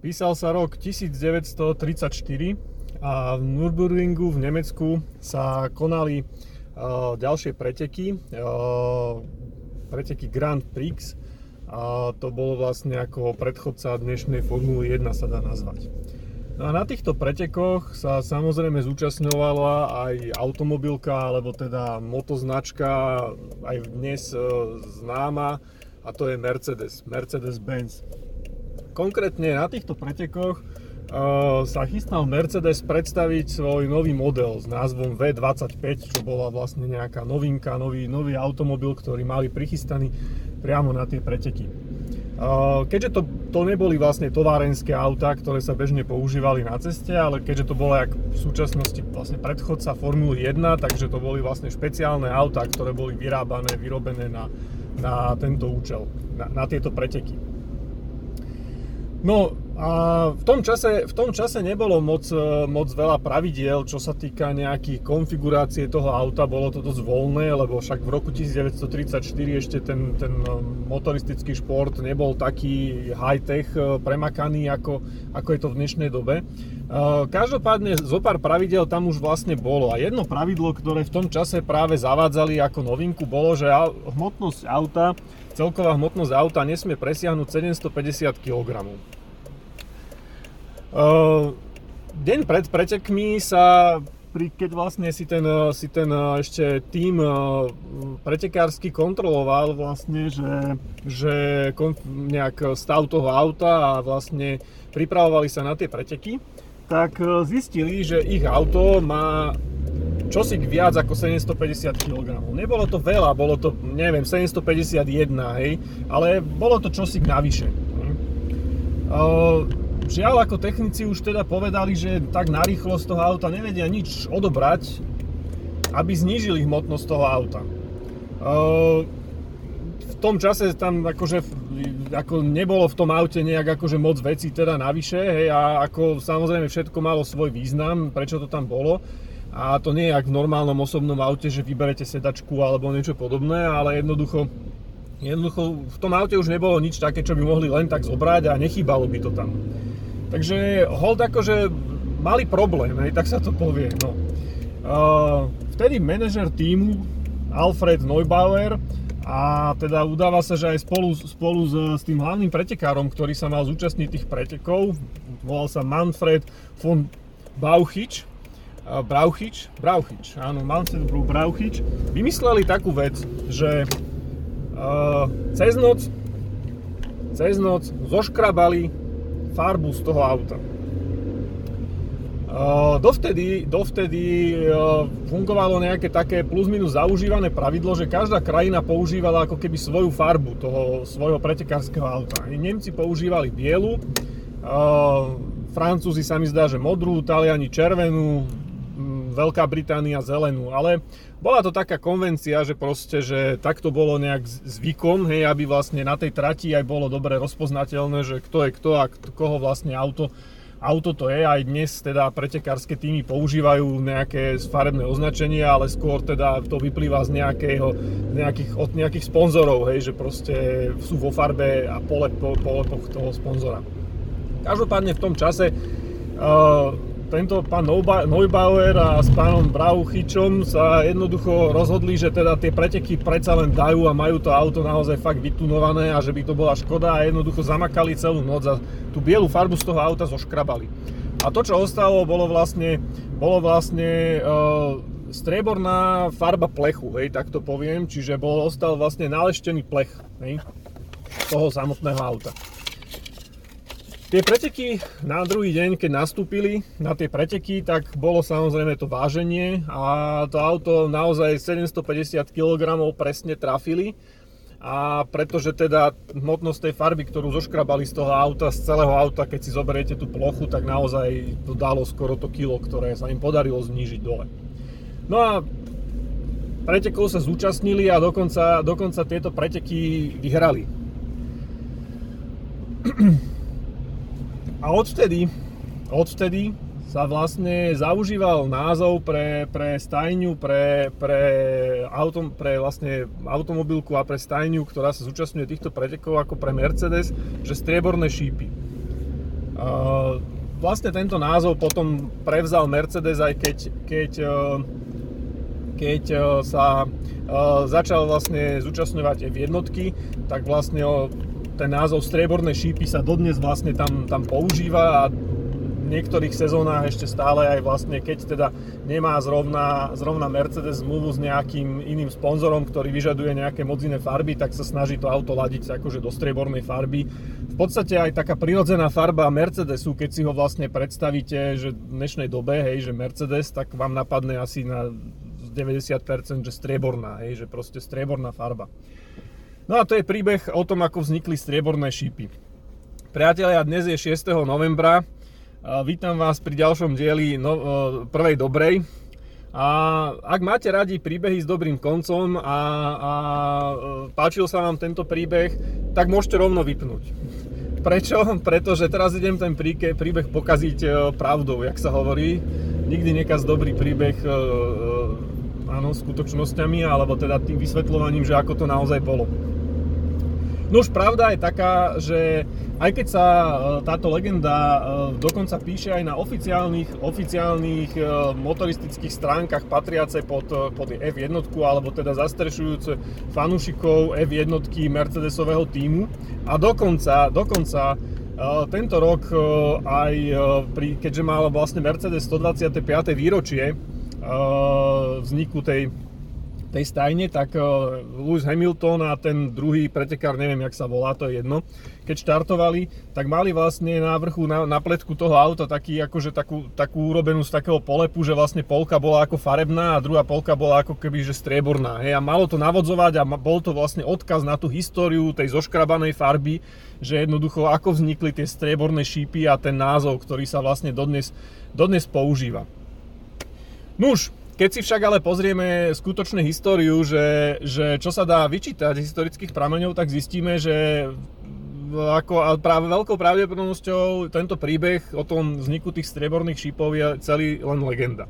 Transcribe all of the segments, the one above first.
Písal sa rok 1934 a v Nürburgringu v Nemecku sa konali uh, ďalšie preteky, uh, preteky Grand Prix a to bolo vlastne ako predchodca dnešnej Formuly 1 sa dá nazvať. No a na týchto pretekoch sa samozrejme zúčastňovala aj automobilka, alebo teda motoznačka, aj dnes e, známa, a to je Mercedes, Mercedes-Benz. Konkrétne na týchto pretekoch uh, sa chystal Mercedes predstaviť svoj nový model s názvom V25, čo bola vlastne nejaká novinka, nový, nový automobil, ktorý mali prichystaný priamo na tie preteky. Keďže to, to neboli vlastne továrenské autá, ktoré sa bežne používali na ceste, ale keďže to bolo jak v súčasnosti vlastne predchodca Formuly 1, takže to boli vlastne špeciálne autá, ktoré boli vyrábané, vyrobené na, na tento účel, na, na tieto preteky. No a v tom čase, v tom čase nebolo moc, e, moc veľa pravidiel, čo sa týka nejakých konfigurácie toho auta, bolo to dosť voľné, lebo však v roku 1934 ešte ten, ten e, motoristický šport nebol taký high-tech e, premakaný, ako, ako je to v dnešnej dobe. Každopádne zo pár pravidel tam už vlastne bolo a jedno pravidlo, ktoré v tom čase práve zavádzali ako novinku, bolo, že hmotnosť auta, celková hmotnosť auta nesmie presiahnuť 750 kg. Uh, deň pred pretekmi sa pri, keď vlastne si ten, si ten ešte tým pretekársky kontroloval vlastne, že, že nejak stav toho auta a vlastne pripravovali sa na tie preteky, tak zistili, že ich auto má čosik viac ako 750 kg. Nebolo to veľa, bolo to, neviem, 751, hej, ale bolo to čosik navyše. Uh, Žiaľ, ako technici už teda povedali, že tak na rýchlosť toho auta nevedia nič odobrať, aby znížili hmotnosť toho auta. V tom čase tam akože ako nebolo v tom aute nejak akože moc vecí teda navyše, hej, a ako samozrejme všetko malo svoj význam, prečo to tam bolo. A to nie je jak v normálnom osobnom aute, že vyberete sedačku alebo niečo podobné, ale jednoducho Jednoducho v tom aute už nebolo nič také, čo by mohli len tak zobrať a nechýbalo by to tam. Takže hold akože mali problém, hej, tak sa to povie. No. Uh, vtedy manažer týmu Alfred Neubauer a teda udáva sa, že aj spolu, spolu s, s tým hlavným pretekárom, ktorý sa mal zúčastniť tých pretekov, volal sa Manfred von Bauchich, uh, Brauchich, áno, Manfred Brauchich, vymysleli takú vec, že uh, cez noc, cez noc zoškrabali farbu z toho auta. Uh, dovtedy, dovtedy uh, fungovalo nejaké také plus minus zaužívané pravidlo, že každá krajina používala ako keby svoju farbu toho svojho pretekárskeho auta. Nemci používali bielu, uh, Francúzi sa mi zdá, že modrú, Taliani červenú, Veľká Británia zelenú, ale bola to taká konvencia, že proste, že takto bolo nejak zvykom, hej, aby vlastne na tej trati aj bolo dobre rozpoznateľné, že kto je kto a koho vlastne auto auto to je, aj dnes teda pretekárske týmy používajú nejaké farebné označenia, ale skôr teda to vyplýva z nejakého, nejakých, od nejakých sponzorov, hej, že proste sú vo farbe a pole, po, po toho sponzora. Každopádne v tom čase uh, tento pán Neubauer a s pánom Brauchičom sa jednoducho rozhodli, že teda tie preteky predsa len dajú a majú to auto naozaj fakt vytunované a že by to bola škoda a jednoducho zamakali celú noc a tú bielu farbu z toho auta zoškrabali. A to, čo ostalo, bolo vlastne, bolo vlastne uh, strieborná farba plechu, hej, tak to poviem, čiže bol, ostal vlastne naleštený plech, hej, toho samotného auta. Tie preteky na druhý deň, keď nastúpili na tie preteky, tak bolo samozrejme to váženie a to auto naozaj 750 kg presne trafili. A pretože teda hmotnosť tej farby, ktorú zoškrabali z toho auta, z celého auta, keď si zoberiete tú plochu, tak naozaj to dalo skoro to kilo, ktoré sa im podarilo znížiť dole. No a pretekov sa zúčastnili a dokonca, dokonca tieto preteky vyhrali. A odvtedy, odvtedy sa vlastne zaužíval názov pre, pre stajňu, pre, pre, autom, pre vlastne automobilku a pre stajňu, ktorá sa zúčastňuje týchto pretekov ako pre Mercedes, že strieborné šípy. Vlastne tento názov potom prevzal Mercedes aj keď, keď, keď sa začal vlastne zúčastňovať v jednotky, tak vlastne ten názov strieborné šípy sa dodnes vlastne tam, tam používa a niektorých sezónach ešte stále aj vlastne, keď teda nemá zrovna, zrovna Mercedes zmluvu s nejakým iným sponzorom, ktorý vyžaduje nejaké moc farby, tak sa snaží to auto ladiť akože do striebornej farby. V podstate aj taká prirodzená farba Mercedesu, keď si ho vlastne predstavíte, že v dnešnej dobe, hej, že Mercedes, tak vám napadne asi na 90%, že strieborná, hej, že proste strieborná farba. No a to je príbeh o tom, ako vznikli strieborné šípy. Priatelia, dnes je 6. novembra, Vítam vás pri ďalšom dieli no, prvej dobrej. A ak máte radi príbehy s dobrým koncom a, a e, páčil sa vám tento príbeh, tak môžete rovno vypnúť. Prečo? Pretože teraz idem ten príbeh pokaziť e, pravdou, jak sa hovorí. Nikdy nekaz dobrý príbeh e, áno, skutočnosťami, alebo teda tým vysvetľovaním, že ako to naozaj bolo. No už pravda je taká, že aj keď sa e, táto legenda e, dokonca píše aj na oficiálnych, oficiálnych e, motoristických stránkach patriace pod, pod F1, alebo teda zastrešujúce fanúšikov F1 Mercedesového týmu. A dokonca, dokonca tento rok aj, pri, keďže mal vlastne Mercedes 125. výročie vzniku tej tej stajne, tak eh, Lewis Hamilton a ten druhý pretekár, neviem jak sa volá, to je jedno, keď štartovali, tak mali vlastne na vrchu, na, na pletku toho auta taký, akože takú, takú urobenú z takého polepu, že vlastne polka bola ako farebná a druhá polka bola ako keby že strieborná. Hej, a malo to navodzovať a bol to vlastne odkaz na tú históriu tej zoškrabanej farby, že jednoducho ako vznikli tie strieborné šípy a ten názov, ktorý sa vlastne dodnes, dodnes používa. Nuž, keď si však ale pozrieme skutočnú históriu, že, že čo sa dá vyčítať z historických prameňov, tak zistíme, že ako práve veľkou pravdepodobnosťou tento príbeh o tom vzniku tých strieborných šípov je celý len legenda.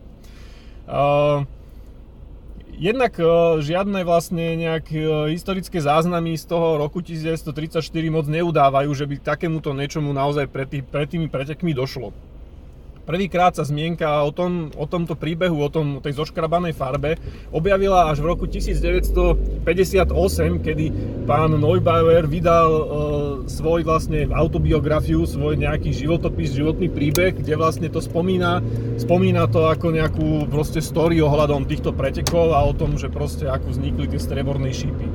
Uh, jednak uh, žiadne vlastne nejak uh, historické záznamy z toho roku 1934 moc neudávajú, že by takémuto niečomu naozaj pred, tý, pred tými pretekmi došlo. Prvýkrát sa zmienka o, tom, o tomto príbehu, o, tom, tej zoškrabanej farbe objavila až v roku 1958, kedy pán Neubauer vydal e, svoj vlastne autobiografiu, svoj nejaký životopis, životný príbeh, kde vlastne to spomína, spomína to ako nejakú proste story ohľadom týchto pretekov a o tom, že proste ako vznikli tie streborné šípy.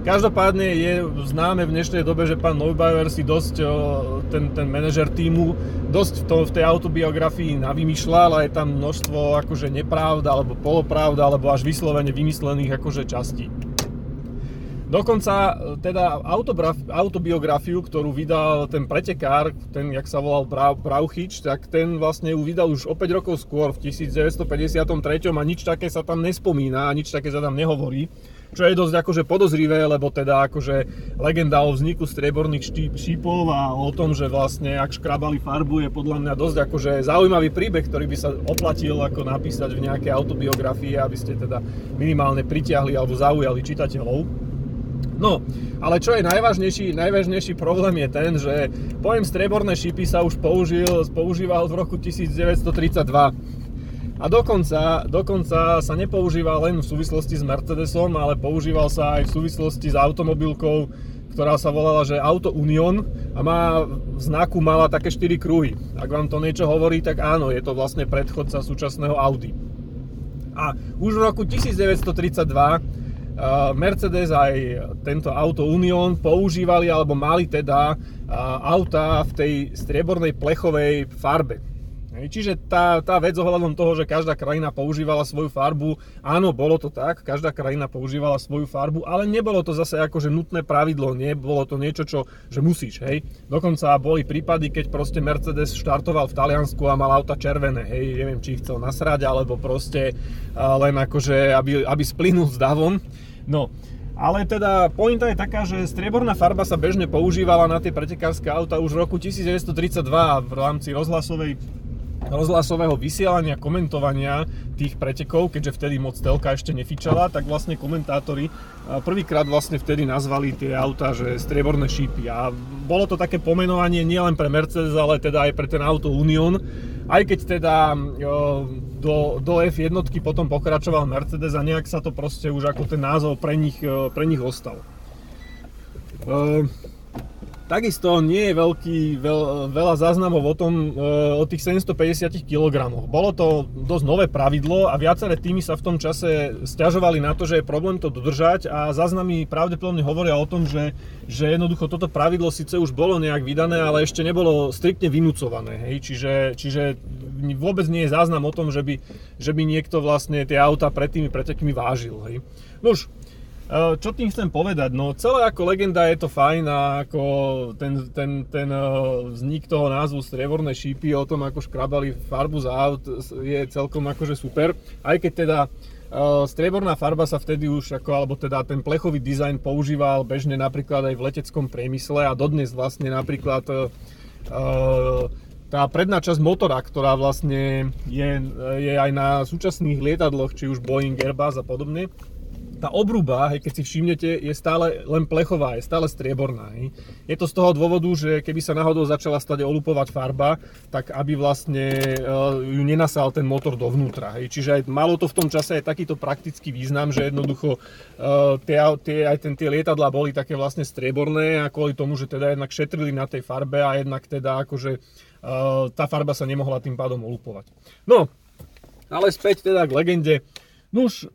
Každopádne je známe v dnešnej dobe, že pán Neubauer si dosť, ten, ten manažer týmu, dosť to, v tej autobiografii navymýšľal a je tam množstvo akože nepravda alebo polopravda alebo až vyslovene vymyslených akože častí. Dokonca e, teda autobiografiu, ktorú vydal ten pretekár, ten, jak sa volal Brauchič, tak ten vlastne ju vydal už o 5 rokov skôr, v 1953 a nič také sa tam nespomína a nič také sa tam nehovorí čo je dosť akože podozrivé, lebo teda akože legenda o vzniku strieborných šípov a o tom, že vlastne ak škrabali farbu je podľa mňa dosť akože zaujímavý príbeh, ktorý by sa oplatil ako napísať v nejakej autobiografii, aby ste teda minimálne pritiahli alebo zaujali čitateľov. No, ale čo je najvážnejší, najvážnejší problém je ten, že pojem strieborné šípy sa už použil, používal v roku 1932 a dokonca, dokonca sa nepoužíva len v súvislosti s Mercedesom, ale používal sa aj v súvislosti s automobilkou, ktorá sa volala, že Auto Union a má v znaku mala také 4 kruhy. Ak vám to niečo hovorí, tak áno, je to vlastne predchodca súčasného Audi. A už v roku 1932 Mercedes aj tento Auto Union používali alebo mali teda auta v tej striebornej plechovej farbe. Čiže tá, tá vec ohľadom toho, že každá krajina používala svoju farbu, áno, bolo to tak, každá krajina používala svoju farbu, ale nebolo to zase akože nutné pravidlo, nebolo to niečo, čo že musíš, hej. Dokonca boli prípady, keď proste Mercedes štartoval v Taliansku a mal auta červené, hej, neviem, či ich chcel nasrať, alebo proste len akože, aby, aby splynul s davom. No, ale teda pointa je taká, že strieborná farba sa bežne používala na tie pretekárske auta už v roku 1932 v rámci rozhlasovej rozhlasového vysielania, komentovania tých pretekov, keďže vtedy moc telka ešte nefičala, tak vlastne komentátori prvýkrát vlastne vtedy nazvali tie auta, že strieborné šípy. A bolo to také pomenovanie nielen pre Mercedes, ale teda aj pre ten auto Union. Aj keď teda do, do F1 potom pokračoval Mercedes a nejak sa to proste už ako ten názov pre nich, pre nich ostal. Takisto nie je veľký, veľ, veľa záznamov o tom, e, o tých 750 kg. Bolo to dosť nové pravidlo a viaceré týmy sa v tom čase stiažovali na to, že je problém to dodržať a záznamy pravdepodobne hovoria o tom, že, že jednoducho toto pravidlo síce už bolo nejak vydané, ale ešte nebolo striktne vynúcované. Hej? Čiže, čiže vôbec nie je záznam o tom, že by, že by niekto vlastne tie auta pred tými pretekmi vážil. Hej? Nož, čo tým chcem povedať? No celé ako legenda je to fajn a ako ten, ten, ten eh, vznik toho názvu Strieborné šípy o tom, ako škrabali farbu z aut je celkom akože super. Aj keď teda uh, strieborná farba sa vtedy už, ako, alebo teda ten plechový dizajn používal bežne napríklad aj v leteckom priemysle a dodnes vlastne napríklad tá predná časť motora, ktorá vlastne je, je aj na súčasných lietadloch, či už Boeing, Airbus a podobne, tá obruba, hej, keď si všimnete, je stále len plechová, je stále strieborná. Hej. Je to z toho dôvodu, že keby sa náhodou začala stade olupovať farba, tak aby vlastne uh, ju nenasal ten motor dovnútra. Hej. Čiže aj, malo to v tom čase aj takýto praktický význam, že jednoducho uh, tie, tie, aj ten, tie lietadla boli také vlastne strieborné a kvôli tomu, že teda jednak šetrili na tej farbe a jednak teda akože uh, tá farba sa nemohla tým pádom olupovať. No, ale späť teda k legende. Nuž,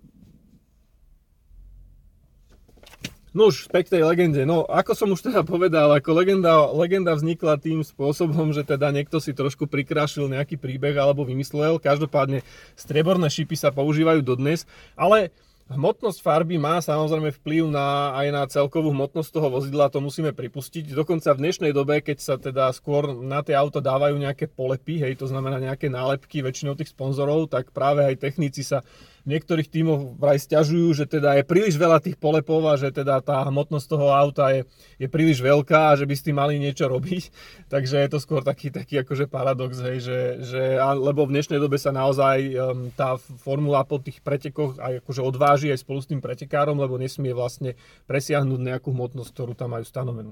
No už späť tej legende. No ako som už teda povedal, ako legenda, legenda vznikla tým spôsobom, že teda niekto si trošku prikrášil nejaký príbeh alebo vymyslel. Každopádne strieborné šipy sa používajú dodnes, ale Hmotnosť farby má samozrejme vplyv na, aj na celkovú hmotnosť toho vozidla, to musíme pripustiť. Dokonca v dnešnej dobe, keď sa teda skôr na tie auta dávajú nejaké polepy, hej, to znamená nejaké nálepky väčšinou tých sponzorov, tak práve aj technici sa niektorých tímoch vraj stiažujú, že teda je príliš veľa tých polepov a že teda tá hmotnosť toho auta je, je príliš veľká a že by s tým mali niečo robiť. Takže je to skôr taký, taký akože paradox, hej, že, že, lebo v dnešnej dobe sa naozaj um, tá formula po tých pretekoch aj akože odváži aj spolu s tým pretekárom, lebo nesmie vlastne presiahnuť nejakú hmotnosť, ktorú tam majú stanovenú.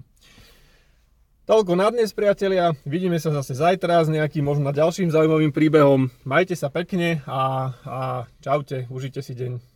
Toľko na dnes, priatelia. Vidíme sa zase zajtra s nejakým možno ďalším zaujímavým príbehom. Majte sa pekne a, a čaute, užite si deň.